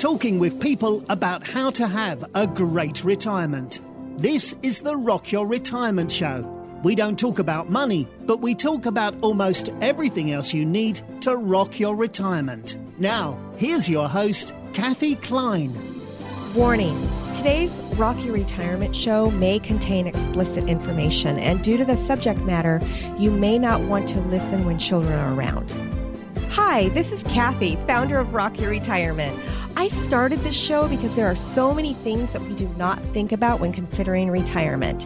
talking with people about how to have a great retirement. This is the Rock Your Retirement Show. We don't talk about money, but we talk about almost everything else you need to rock your retirement. Now, here's your host, Kathy Klein. Warning Today's Rock Your Retirement show may contain explicit information, and due to the subject matter, you may not want to listen when children are around. Hi, this is Kathy, founder of Rock Your Retirement. I started this show because there are so many things that we do not think about when considering retirement.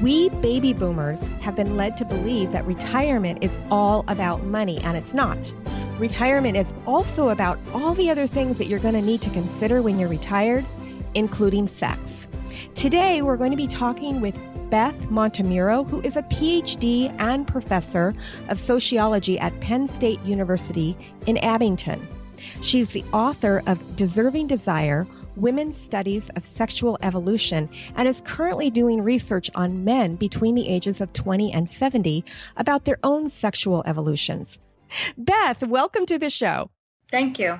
We baby boomers have been led to believe that retirement is all about money, and it's not. Retirement is also about all the other things that you're going to need to consider when you're retired, including sex. Today, we're going to be talking with Beth Montemurro, who is a PhD and professor of sociology at Penn State University in Abington. She's the author of Deserving Desire Women's Stories of Sexual Evolution and is currently doing research on men between the ages of 20 and 70 about their own sexual evolutions. Beth, welcome to the show. Thank you.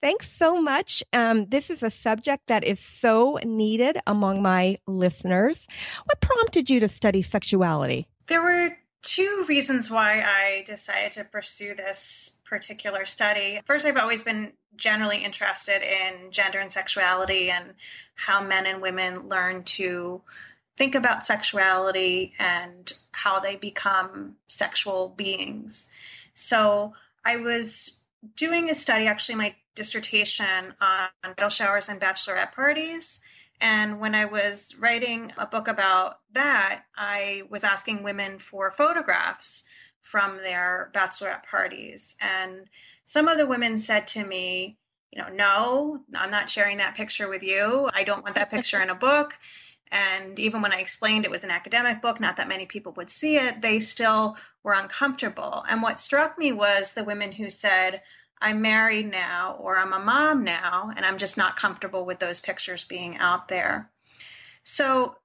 Thanks so much. Um, this is a subject that is so needed among my listeners. What prompted you to study sexuality? There were two reasons why I decided to pursue this particular study. First, I've always been generally interested in gender and sexuality and how men and women learn to think about sexuality and how they become sexual beings. So I was doing a study, actually, my dissertation on bridal showers and bachelorette parties. And when I was writing a book about that, I was asking women for photographs from their bachelorette parties. And some of the women said to me, you know, no, I'm not sharing that picture with you. I don't want that picture in a book. And even when I explained it was an academic book, not that many people would see it, they still were uncomfortable. And what struck me was the women who said, I'm married now or I'm a mom now, and I'm just not comfortable with those pictures being out there. So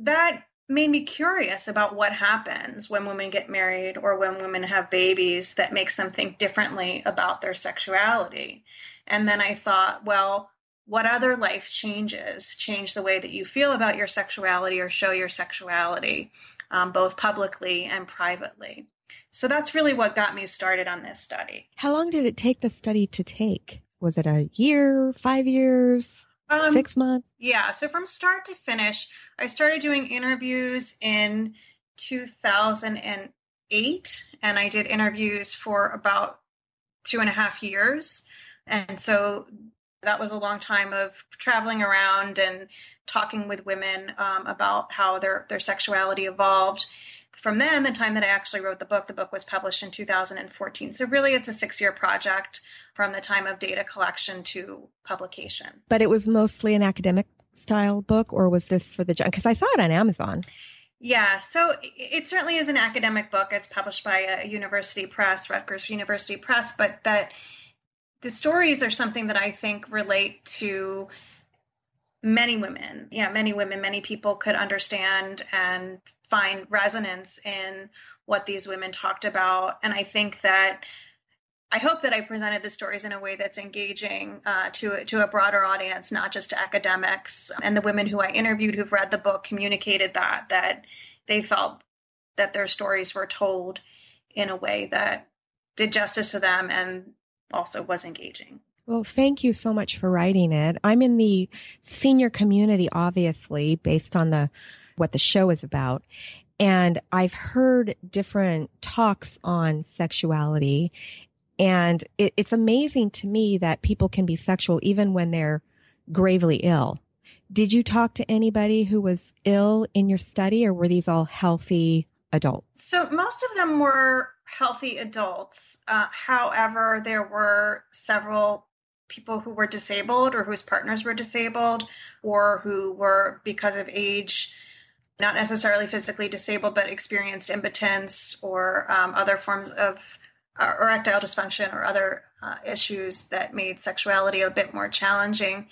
that made me curious about what happens when women get married or when women have babies that makes them think differently about their sexuality. And then I thought, well, what other life changes change the way that you feel about your sexuality or show your sexuality, um, both publicly and privately. So that's really what got me started on this study. How long did it take the study to take? Was it a year, five years, um, six months? Yeah. So from start to finish, I started doing interviews in 2008, and I did interviews for about two and a half years. And so that was a long time of traveling around and talking with women um, about how their their sexuality evolved. From then, the time that I actually wrote the book, the book was published in 2014. So really, it's a six year project from the time of data collection to publication. But it was mostly an academic style book, or was this for the because I saw it on Amazon. Yeah, so it certainly is an academic book. It's published by a university press, Rutgers University Press, but that the stories are something that I think relate to many women. Yeah, many women, many people could understand and find resonance in what these women talked about. And I think that I hope that I presented the stories in a way that's engaging uh, to to a broader audience, not just to academics. And the women who I interviewed who've read the book communicated that that they felt that their stories were told in a way that did justice to them and also was engaging. Well, thank you so much for writing it. I'm in the senior community, obviously, based on the what the show is about. And I've heard different talks on sexuality. And it, it's amazing to me that people can be sexual even when they're gravely ill. Did you talk to anybody who was ill in your study, or were these all healthy adults? So, most of them were healthy adults. Uh, however, there were several people who were disabled or whose partners were disabled or who were, because of age, not necessarily physically disabled, but experienced impotence or um, other forms of uh, erectile dysfunction or other uh, issues that made sexuality a bit more challenging.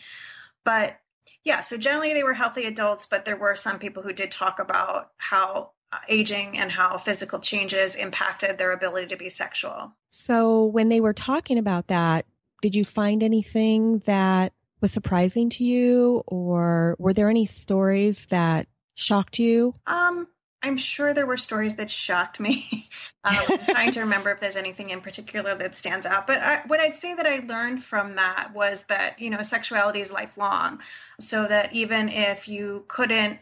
But yeah, so generally they were healthy adults, but there were some people who did talk about how uh, aging and how physical changes impacted their ability to be sexual. So when they were talking about that, did you find anything that was surprising to you or were there any stories that shocked you? Um, I'm sure there were stories that shocked me. um, I'm trying to remember if there's anything in particular that stands out. But I, what I'd say that I learned from that was that, you know, sexuality is lifelong. So that even if you couldn't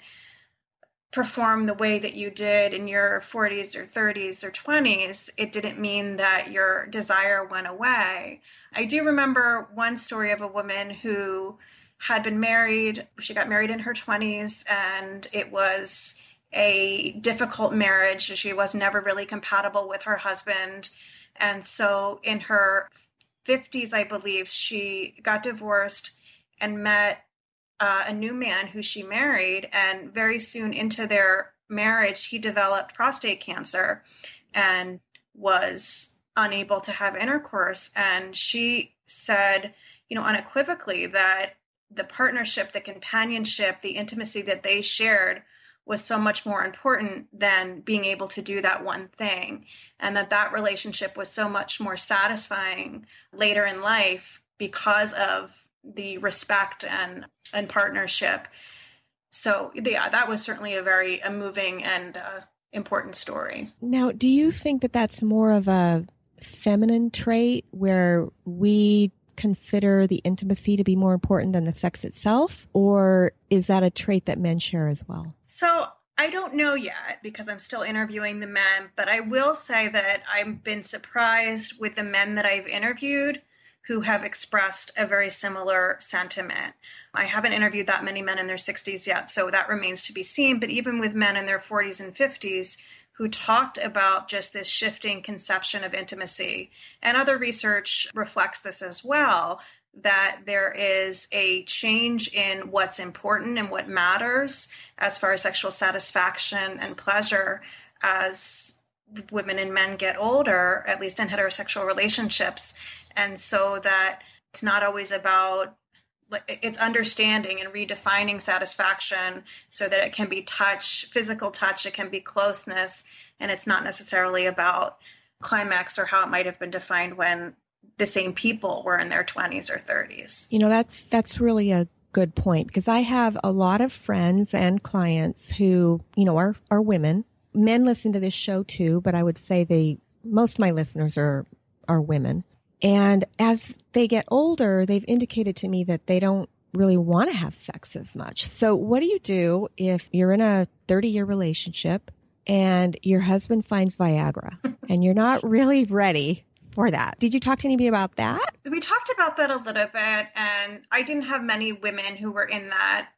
perform the way that you did in your 40s or 30s or 20s, it didn't mean that your desire went away. I do remember one story of a woman who had been married. She got married in her 20s, and it was a difficult marriage. She was never really compatible with her husband. And so in her 50s, I believe, she got divorced and met uh, a new man who she married, and very soon into their marriage, he developed prostate cancer and was unable to have intercourse. And she said, you know, unequivocally that the partnership, the companionship, the intimacy that they shared was so much more important than being able to do that one thing and that that relationship was so much more satisfying later in life because of the respect and and partnership. So yeah, that was certainly a very a moving and uh, important story. Now, do you think that that's more of a feminine trait where we consider the intimacy to be more important than the sex itself, or is that a trait that men share as well? So I don't know yet because I'm still interviewing the men, but I will say that I've been surprised with the men that I've interviewed who have expressed a very similar sentiment. I haven't interviewed that many men in their 60s yet, so that remains to be seen. But even with men in their 40s and 50s who talked about just this shifting conception of intimacy, and other research reflects this as well, that there is a change in what's important and what matters as far as sexual satisfaction and pleasure as women and men get older, at least in heterosexual relationships. And so that it's not always about it's understanding and redefining satisfaction so that it can be touch, physical touch, it can be closeness, and it's not necessarily about climax or how it might have been defined when the same people were in their 20s or 30s. You know, that's that's really a good point because I have a lot of friends and clients who, you know, are are women. Men listen to this show too, but I would say the most of my listeners are are women. And as they get older, they've indicated to me that they don't really want to have sex as much. So what do you do if you're in a 30 year relationship and your husband finds Viagra and you're not really ready for that. Did you talk to anybody about that? We talked about that a little bit, and I didn't have many women who were in that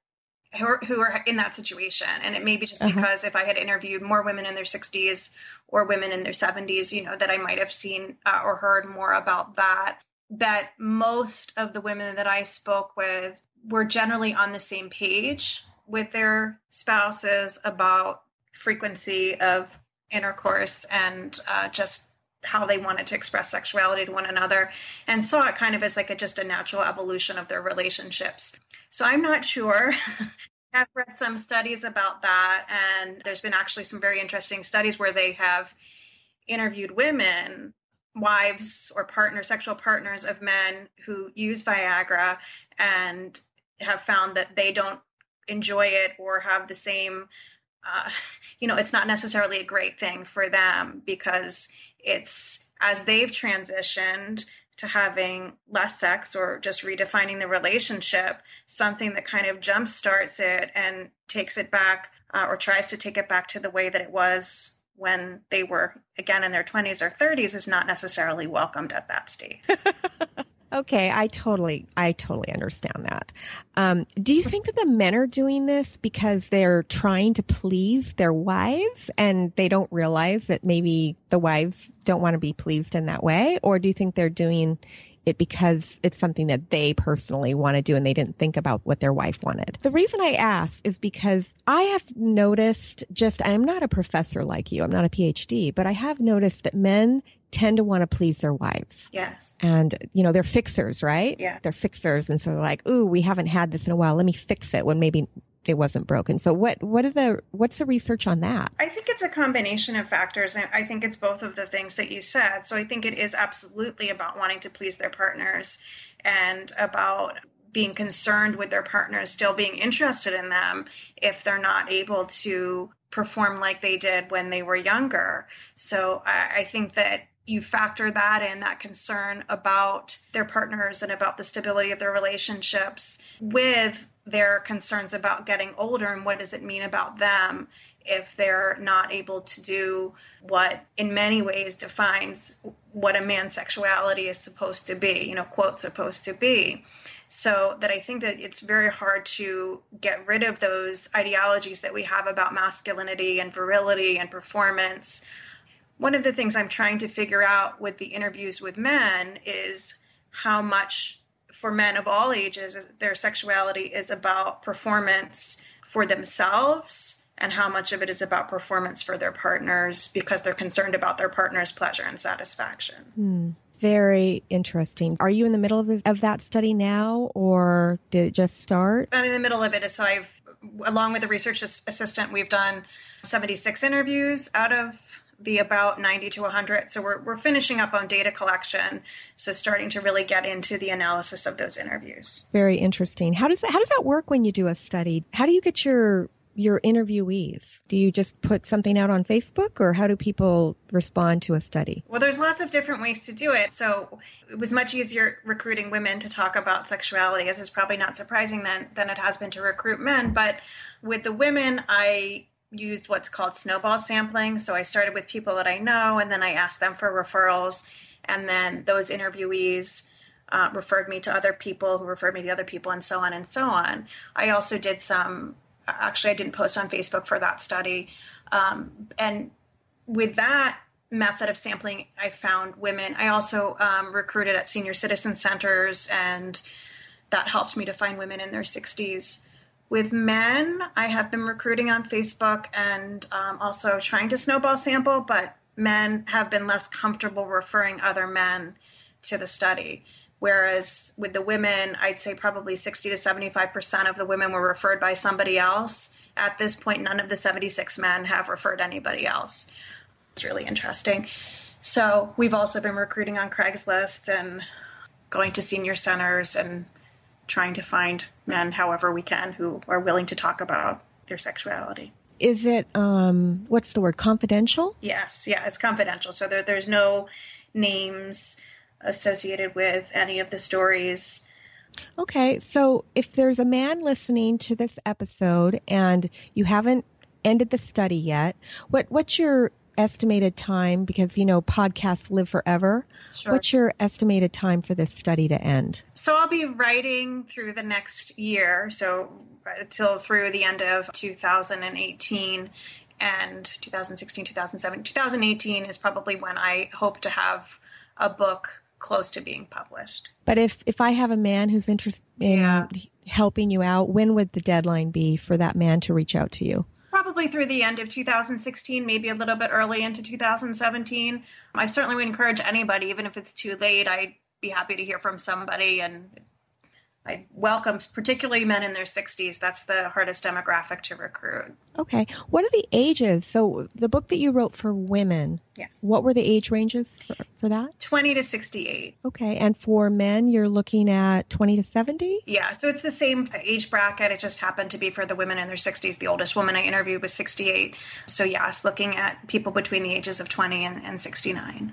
who are, who are in that situation. And it may be just uh-huh. because if I had interviewed more women in their 60s or women in their 70s, you know, that I might have seen uh, or heard more about that. That most of the women that I spoke with were generally on the same page with their spouses about frequency of intercourse and uh, just how they wanted to express sexuality to one another and saw it kind of as like a just a natural evolution of their relationships so i'm not sure. I've read some studies about that and there's been actually some very interesting studies where they have interviewed women wives or partner sexual partners of men who use viagra and have found that they don't enjoy it or have the same uh, you know it's not necessarily a great thing for them because it's as they've transitioned to having less sex or just redefining the relationship, something that kind of jump starts it and takes it back uh, or tries to take it back to the way that it was when they were again in their 20s or 30s is not necessarily welcomed at that stage. Okay, I totally, I totally understand that. Um, do you think that the men are doing this because they're trying to please their wives and they don't realize that maybe the wives don't want to be pleased in that way? Or do you think they're doing it because it's something that they personally want to do and they didn't think about what their wife wanted. The reason I ask is because I have noticed just, I'm not a professor like you, I'm not a PhD, but I have noticed that men tend to want to please their wives. Yes. And, you know, they're fixers, right? Yeah. They're fixers. And so they're like, ooh, we haven't had this in a while. Let me fix it when maybe it wasn't broken. So what what are the what's the research on that? I think it's a combination of factors and I think it's both of the things that you said. So I think it is absolutely about wanting to please their partners and about being concerned with their partners still being interested in them if they're not able to perform like they did when they were younger. So I, I think that you factor that in that concern about their partners and about the stability of their relationships with their concerns about getting older and what does it mean about them if they're not able to do what in many ways defines what a man's sexuality is supposed to be you know quote supposed to be. So that i think that it's very hard to get rid of those ideologies that we have about masculinity and virility and performance one of the things I'm trying to figure out with the interviews with men is how much for men of all ages their sexuality is about performance for themselves and how much of it is about performance for their partners because they're concerned about their partner's pleasure and satisfaction. Hmm. Very interesting. Are you in the middle of, the, of that study now or did it just start? I'm in the middle of it. So I've, along with the research assistant, we've done 76 interviews out of the about 90 to 100. So we're, we're finishing up on data collection. So starting to really get into the analysis of those interviews. Very interesting. How does that, how does that work when you do a study? How do you get your your interviewees? Do you just put something out on Facebook or how do people respond to a study? Well, there's lots of different ways to do it. So it was much easier recruiting women to talk about sexuality, as is probably not surprising than, than it has been to recruit men. But with the women, I used what's called snowball sampling. So I started with people that I know, and then I asked them for referrals, and then those interviewees uh, referred me to other people who referred me to other people, and so on and so on. I also did some. Actually, I didn't post on Facebook for that study, um, and with that method of sampling, I found women. I also um, recruited at senior citizen centers, and that helped me to find women in their 60s with men, I have been recruiting on Facebook and um, also trying to snowball sample, but men have been less comfortable referring other men to the study. Whereas with the women, I'd say probably 60 to 75% of the women were referred by somebody else. At this point, none of the 76 men have referred anybody else. It's really interesting. So we've also been recruiting on Craigslist and going to senior centers and trying to find men, however we can, who are willing to talk about their sexuality. Is it um, what's the word? Confidential? Yes, yeah, it's confidential. So there, there's no names associated with any of the stories. Okay, so if there's a man listening to this episode and you haven't ended the study yet, what what's your estimated time because you know podcasts live forever. Sure. what's your estimated time for this study to end? So i'll be writing through the next year so until through the end of 2018 and 2016 2017 2018 is probably when i hope to have a book close to being published. But if if i have a man who's interested in yeah. helping you out when would the deadline be for that man to reach out to you probably through the end of 2016, maybe a little bit early into 2017. I certainly would encourage anybody, even if it's too late, I'd be happy to hear from somebody and I welcome particularly men in their 60s. That's the hardest demographic to recruit. Okay. What are the ages? So the book that you wrote for women, yes. What were the age ranges for, for that? 20 to 68. Okay. And for men, you're looking at 20 to 70? Yeah. So it's the same age bracket. It just happened to be for the women in their 60s. The oldest woman I interviewed was 68. So yes, looking at people between the ages of 20 and, and 69.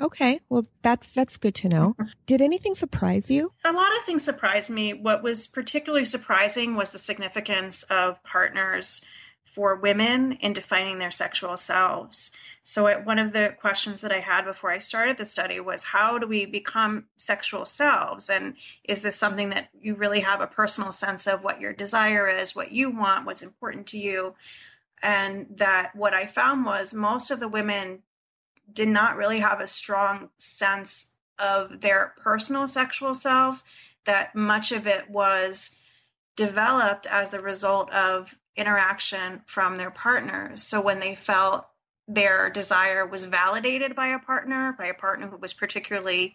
Okay, well that's that's good to know. Mm-hmm. Did anything surprise you? A lot of things surprised me. What was particularly surprising was the significance of partners for women in defining their sexual selves. So it, one of the questions that I had before I started the study was how do we become sexual selves and is this something that you really have a personal sense of what your desire is, what you want, what's important to you? And that what I found was most of the women did not really have a strong sense of their personal sexual self, that much of it was developed as the result of interaction from their partners. So when they felt their desire was validated by a partner, by a partner who was particularly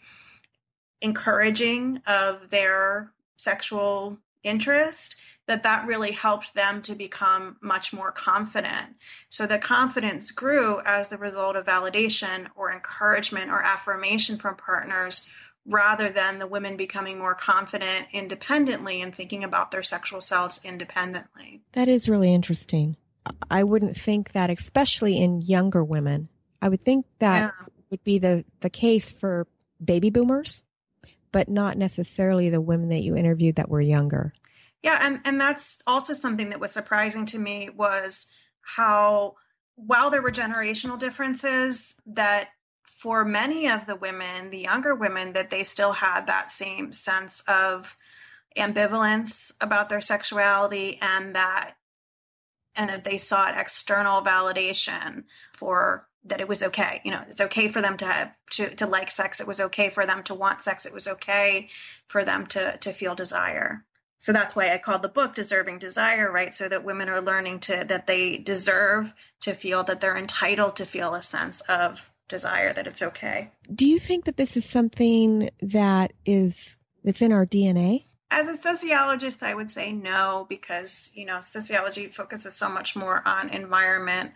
encouraging of their sexual interest, that that really helped them to become much more confident. So the confidence grew as the result of validation or encouragement or affirmation from partners rather than the women becoming more confident independently and thinking about their sexual selves independently. That is really interesting. I wouldn't think that, especially in younger women. I would think that yeah. would be the, the case for baby boomers, but not necessarily the women that you interviewed that were younger. Yeah, and, and that's also something that was surprising to me was how while there were generational differences that for many of the women, the younger women, that they still had that same sense of ambivalence about their sexuality and that and that they sought external validation for that it was okay. You know, it's okay for them to have to, to like sex. It was okay for them to want sex. It was okay for them to to feel desire. So that's why I called the book Deserving Desire, right? So that women are learning to that they deserve to feel that they're entitled to feel a sense of desire, that it's okay. Do you think that this is something that is that's in our DNA? As a sociologist, I would say no, because you know sociology focuses so much more on environment.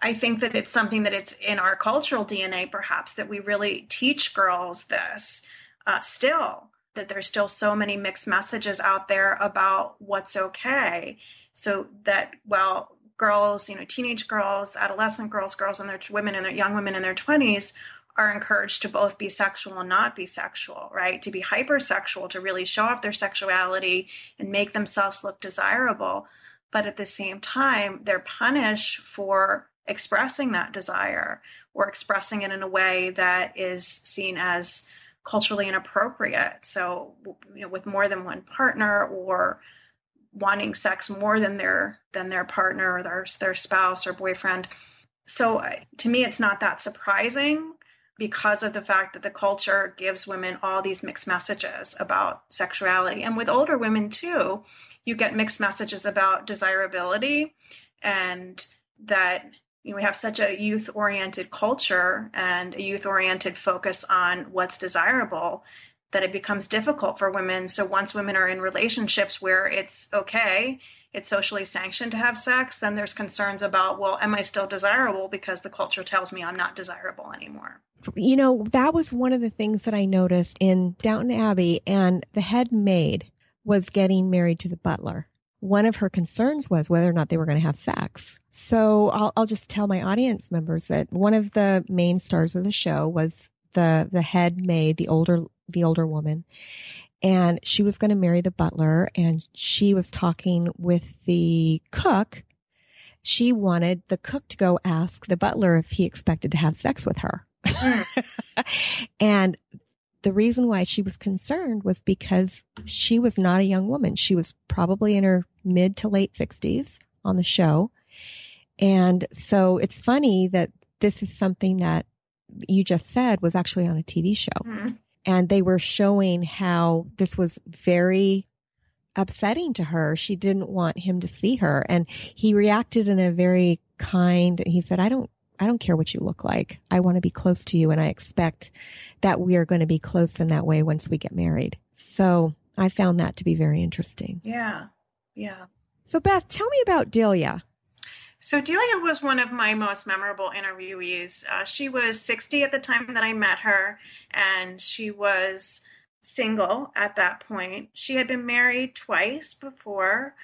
I think that it's something that it's in our cultural DNA, perhaps, that we really teach girls this uh, still. That there's still so many mixed messages out there about what's okay. So that while girls, you know, teenage girls, adolescent girls, girls and their women and their young women in their 20s are encouraged to both be sexual and not be sexual, right? To be hypersexual, to really show off their sexuality and make themselves look desirable. But at the same time, they're punished for expressing that desire or expressing it in a way that is seen as culturally inappropriate. So, you know, with more than one partner or wanting sex more than their than their partner or their their spouse or boyfriend. So to me, it's not that surprising because of the fact that the culture gives women all these mixed messages about sexuality, and with older women too, you get mixed messages about desirability and that you know, we have such a youth oriented culture and a youth oriented focus on what's desirable that it becomes difficult for women. So once women are in relationships where it's okay, it's socially sanctioned to have sex, then there's concerns about, well, am I still desirable because the culture tells me I'm not desirable anymore. You know, that was one of the things that I noticed in Downton Abbey and the head maid was getting married to the butler. One of her concerns was whether or not they were going to have sex. So I'll, I'll just tell my audience members that one of the main stars of the show was the the head maid, the older the older woman, and she was going to marry the butler, and she was talking with the cook. She wanted the cook to go ask the butler if he expected to have sex with her. Mm. and the reason why she was concerned was because she was not a young woman. She was probably in her mid to late 60s on the show. And so it's funny that this is something that you just said was actually on a TV show. Mm-hmm. And they were showing how this was very upsetting to her. She didn't want him to see her. And he reacted in a very kind, he said, I don't, I don't care what you look like. I want to be close to you and I expect that we are going to be close in that way once we get married. So I found that to be very interesting. Yeah. Yeah. So Beth, tell me about Delia. So Delia was one of my most memorable interviewees. Uh, she was 60 at the time that I met her, and she was single at that point. She had been married twice before,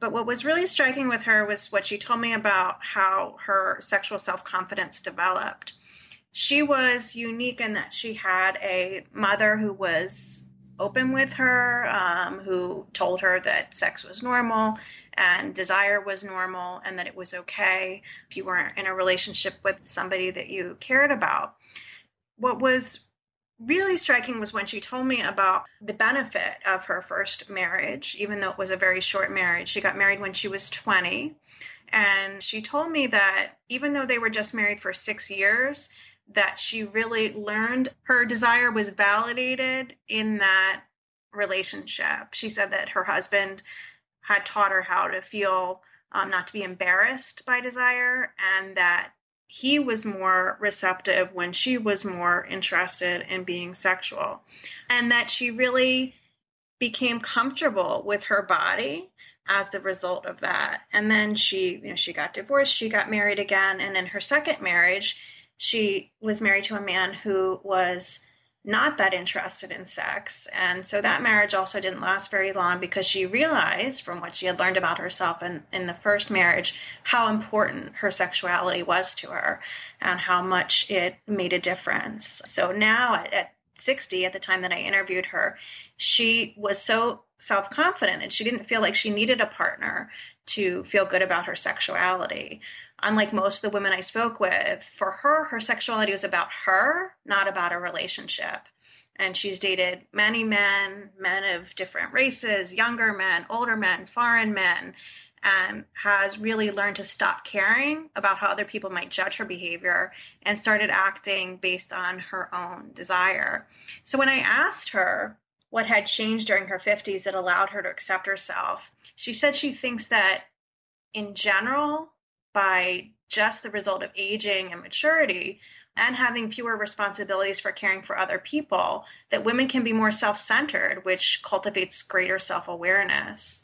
but what was really striking with her was what she told me about how her sexual self confidence developed. She was unique in that she had a mother who was open with her, um, who told her that sex was normal and desire was normal and that it was okay if you weren't in a relationship with somebody that you cared about. What was really striking was when she told me about the benefit of her first marriage, even though it was a very short marriage. She got married when she was 20. And she told me that even though they were just married for six years, that she really learned her desire was validated in that relationship. She said that her husband had taught her how to feel um, not to be embarrassed by desire and that he was more receptive when she was more interested in being sexual and that she really became comfortable with her body as the result of that. And then she, you know, she got divorced, she got married again, and in her second marriage, she was married to a man who was not that interested in sex. And so that marriage also didn't last very long because she realized from what she had learned about herself in, in the first marriage how important her sexuality was to her and how much it made a difference. So now at, at 60, at the time that I interviewed her, she was so self confident that she didn't feel like she needed a partner to feel good about her sexuality unlike most of the women I spoke with, for her, her sexuality was about her, not about a relationship. And she's dated many men, men of different races, younger men, older men, foreign men, and has really learned to stop caring about how other people might judge her behavior and started acting based on her own desire. So when I asked her what had changed during her 50s that allowed her to accept herself, she said she thinks that in general, by just the result of aging and maturity and having fewer responsibilities for caring for other people, that women can be more self centered, which cultivates greater self awareness.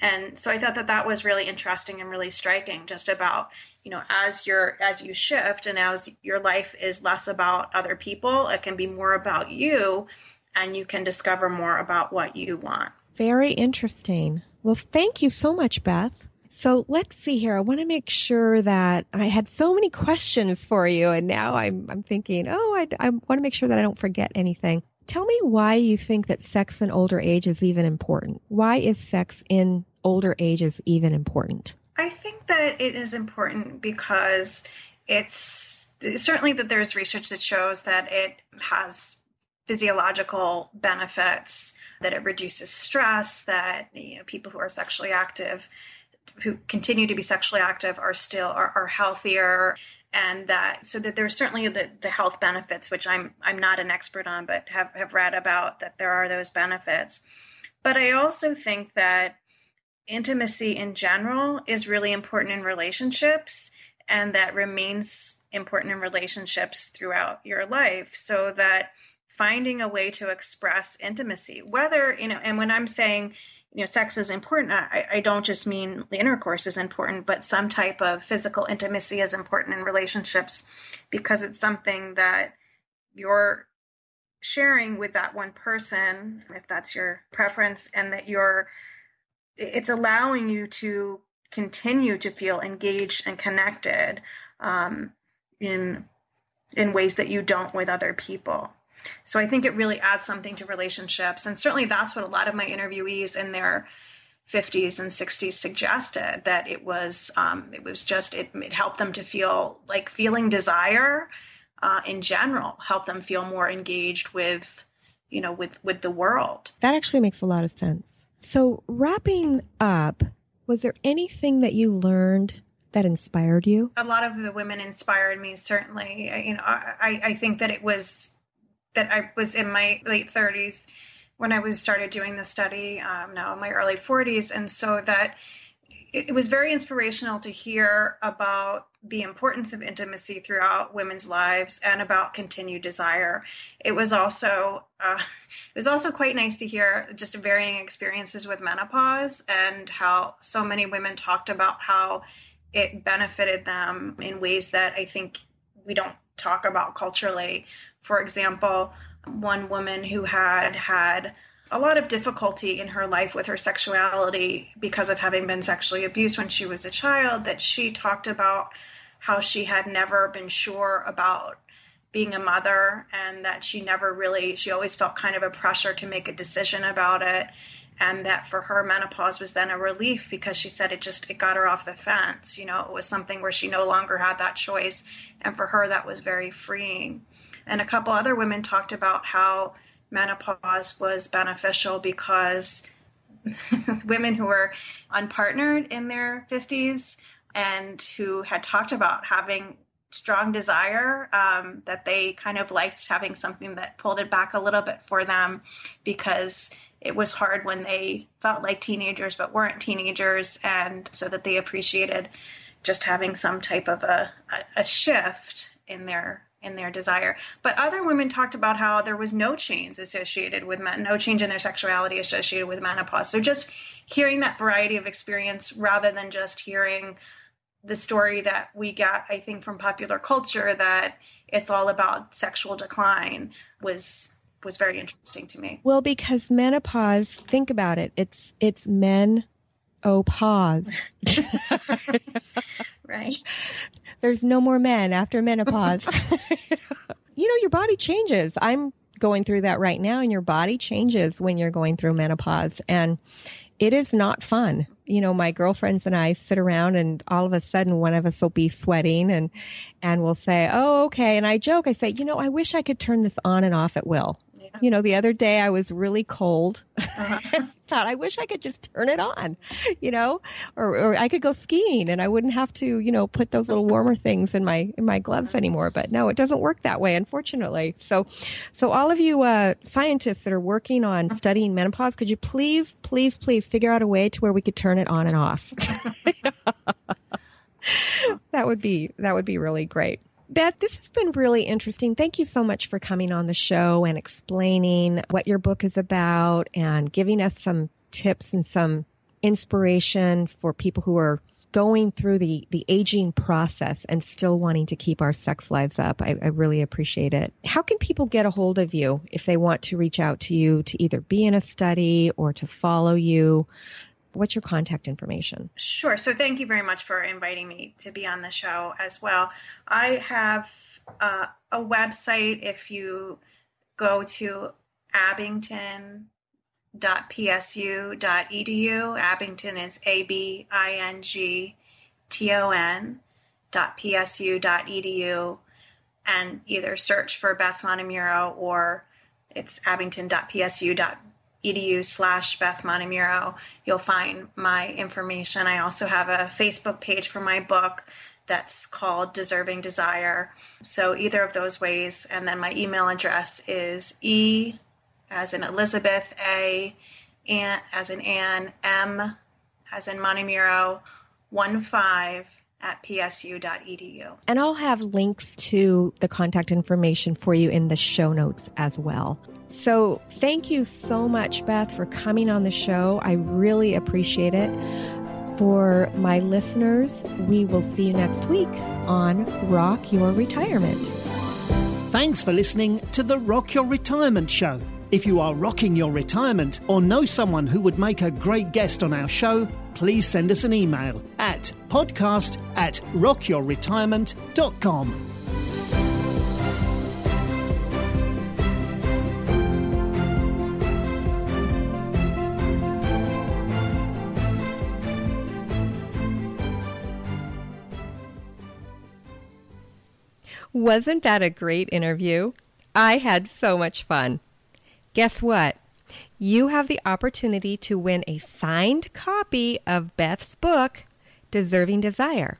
And so I thought that that was really interesting and really striking just about, you know, as you're, as you shift and as your life is less about other people, it can be more about you and you can discover more about what you want. Very interesting. Well, thank you so much, Beth. So let's see here. I want to make sure that I had so many questions for you, and now I'm, I'm thinking, oh, I, I want to make sure that I don't forget anything. Tell me why you think that sex in older age is even important. Why is sex in older ages even important? I think that it is important because it's certainly that there's research that shows that it has physiological benefits, that it reduces stress, that you know, people who are sexually active who continue to be sexually active are still are, are healthier. And that so that there's certainly the, the health benefits which i'm i'm not an expert on but have, have read about that there are those benefits. But i also think that intimacy in general is really important in relationships and that remains important in relationships throughout your life so that finding a way to express intimacy whether you know and when i'm saying you know, sex is important. I, I don't just mean the intercourse is important, but some type of physical intimacy is important in relationships because it's something that you're sharing with that one person, if that's your preference, and that you're, it's allowing you to continue to feel engaged and connected um, in in ways that you don't with other people. So I think it really adds something to relationships. And certainly that's what a lot of my interviewees in their 50s and 60s suggested that it was um, it was just it, it helped them to feel like feeling desire uh, in general helped them feel more engaged with you know with with the world. That actually makes a lot of sense. So wrapping up was there anything that you learned that inspired you? A lot of the women inspired me certainly. You know i i think that it was that I was in my late 30s when I was started doing the study. Um, now in my early 40s, and so that it, it was very inspirational to hear about the importance of intimacy throughout women's lives and about continued desire. It was also uh, it was also quite nice to hear just varying experiences with menopause and how so many women talked about how it benefited them in ways that I think we don't talk about culturally. For example, one woman who had had a lot of difficulty in her life with her sexuality because of having been sexually abused when she was a child, that she talked about how she had never been sure about being a mother and that she never really, she always felt kind of a pressure to make a decision about it. And that for her, menopause was then a relief because she said it just, it got her off the fence. You know, it was something where she no longer had that choice. And for her, that was very freeing. And a couple other women talked about how menopause was beneficial because women who were unpartnered in their 50s and who had talked about having strong desire um, that they kind of liked having something that pulled it back a little bit for them because it was hard when they felt like teenagers but weren't teenagers and so that they appreciated just having some type of a, a, a shift in their in their desire. But other women talked about how there was no change associated with men, no change in their sexuality associated with menopause. So just hearing that variety of experience rather than just hearing the story that we get, I think, from popular culture that it's all about sexual decline was was very interesting to me. Well, because menopause, think about it. It's it's men oh pause. right. There's no more men after menopause. you know, your body changes. I'm going through that right now and your body changes when you're going through menopause and it is not fun. You know, my girlfriends and I sit around and all of a sudden one of us will be sweating and and we'll say, "Oh, okay." And I joke, I say, "You know, I wish I could turn this on and off at will." You know, the other day I was really cold. Uh-huh. Thought I wish I could just turn it on, you know, or, or I could go skiing and I wouldn't have to, you know, put those little warmer things in my in my gloves anymore. But no, it doesn't work that way, unfortunately. So, so all of you uh, scientists that are working on studying menopause, could you please, please, please figure out a way to where we could turn it on and off? that would be that would be really great. Beth, this has been really interesting. Thank you so much for coming on the show and explaining what your book is about and giving us some tips and some inspiration for people who are going through the, the aging process and still wanting to keep our sex lives up. I, I really appreciate it. How can people get a hold of you if they want to reach out to you to either be in a study or to follow you? What's your contact information? Sure. So thank you very much for inviting me to be on the show as well. I have uh, a website. If you go to abington.psu.edu, Abington is A B I N G T O N dot psu.edu, and either search for Beth Montemurro or it's abington.psu.edu edu slash Beth Montemurro. You'll find my information. I also have a Facebook page for my book that's called Deserving Desire. So either of those ways. And then my email address is E as in Elizabeth, A, Ann as in Anne, M as in Montemurro, 1 5 at psu.edu. And I'll have links to the contact information for you in the show notes as well. So thank you so much, Beth, for coming on the show. I really appreciate it. For my listeners, we will see you next week on Rock Your Retirement. Thanks for listening to the Rock Your Retirement Show. If you are rocking your retirement or know someone who would make a great guest on our show, please send us an email at podcast at rockyourretirement.com. Wasn't that a great interview? I had so much fun. Guess what? You have the opportunity to win a signed copy of Beth's book, Deserving Desire.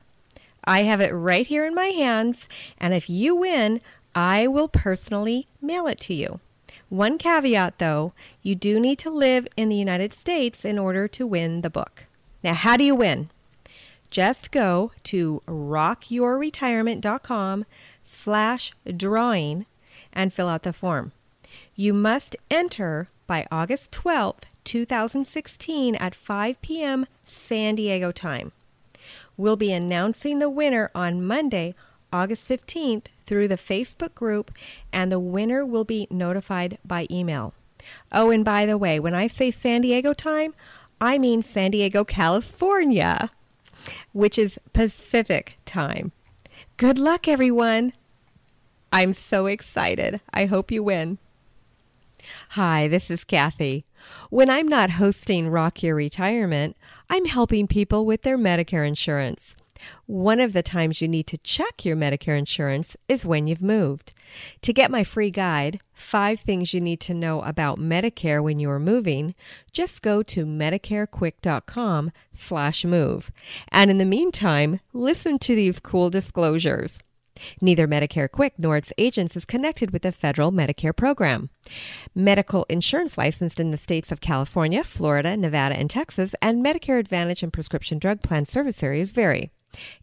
I have it right here in my hands, and if you win, I will personally mail it to you. One caveat though, you do need to live in the United States in order to win the book. Now, how do you win? Just go to rockyourretirement.com slash drawing and fill out the form. You must enter by August 12th, 2016 at 5 p.m. San Diego time. We'll be announcing the winner on Monday, August 15th through the Facebook group, and the winner will be notified by email. Oh, and by the way, when I say San Diego time, I mean San Diego, California, which is Pacific time. Good luck, everyone! I'm so excited. I hope you win. Hi, this is Kathy. When I'm not hosting Rock Your Retirement, I'm helping people with their Medicare insurance. One of the times you need to check your Medicare insurance is when you've moved. To get my free guide, Five Things You Need to Know About Medicare When You Are Moving, just go to medicarequick.com slash move. And in the meantime, listen to these cool disclosures. Neither Medicare Quick nor its agents is connected with the federal Medicare program. Medical insurance licensed in the states of California, Florida, Nevada, and Texas, and Medicare Advantage and prescription drug plan service areas vary.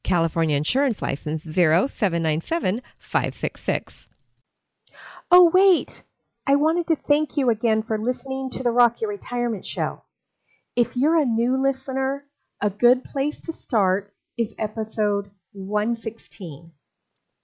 California Insurance License 0797566. Oh, wait! I wanted to thank you again for listening to the Rock Your Retirement Show. If you're a new listener, a good place to start is episode 116.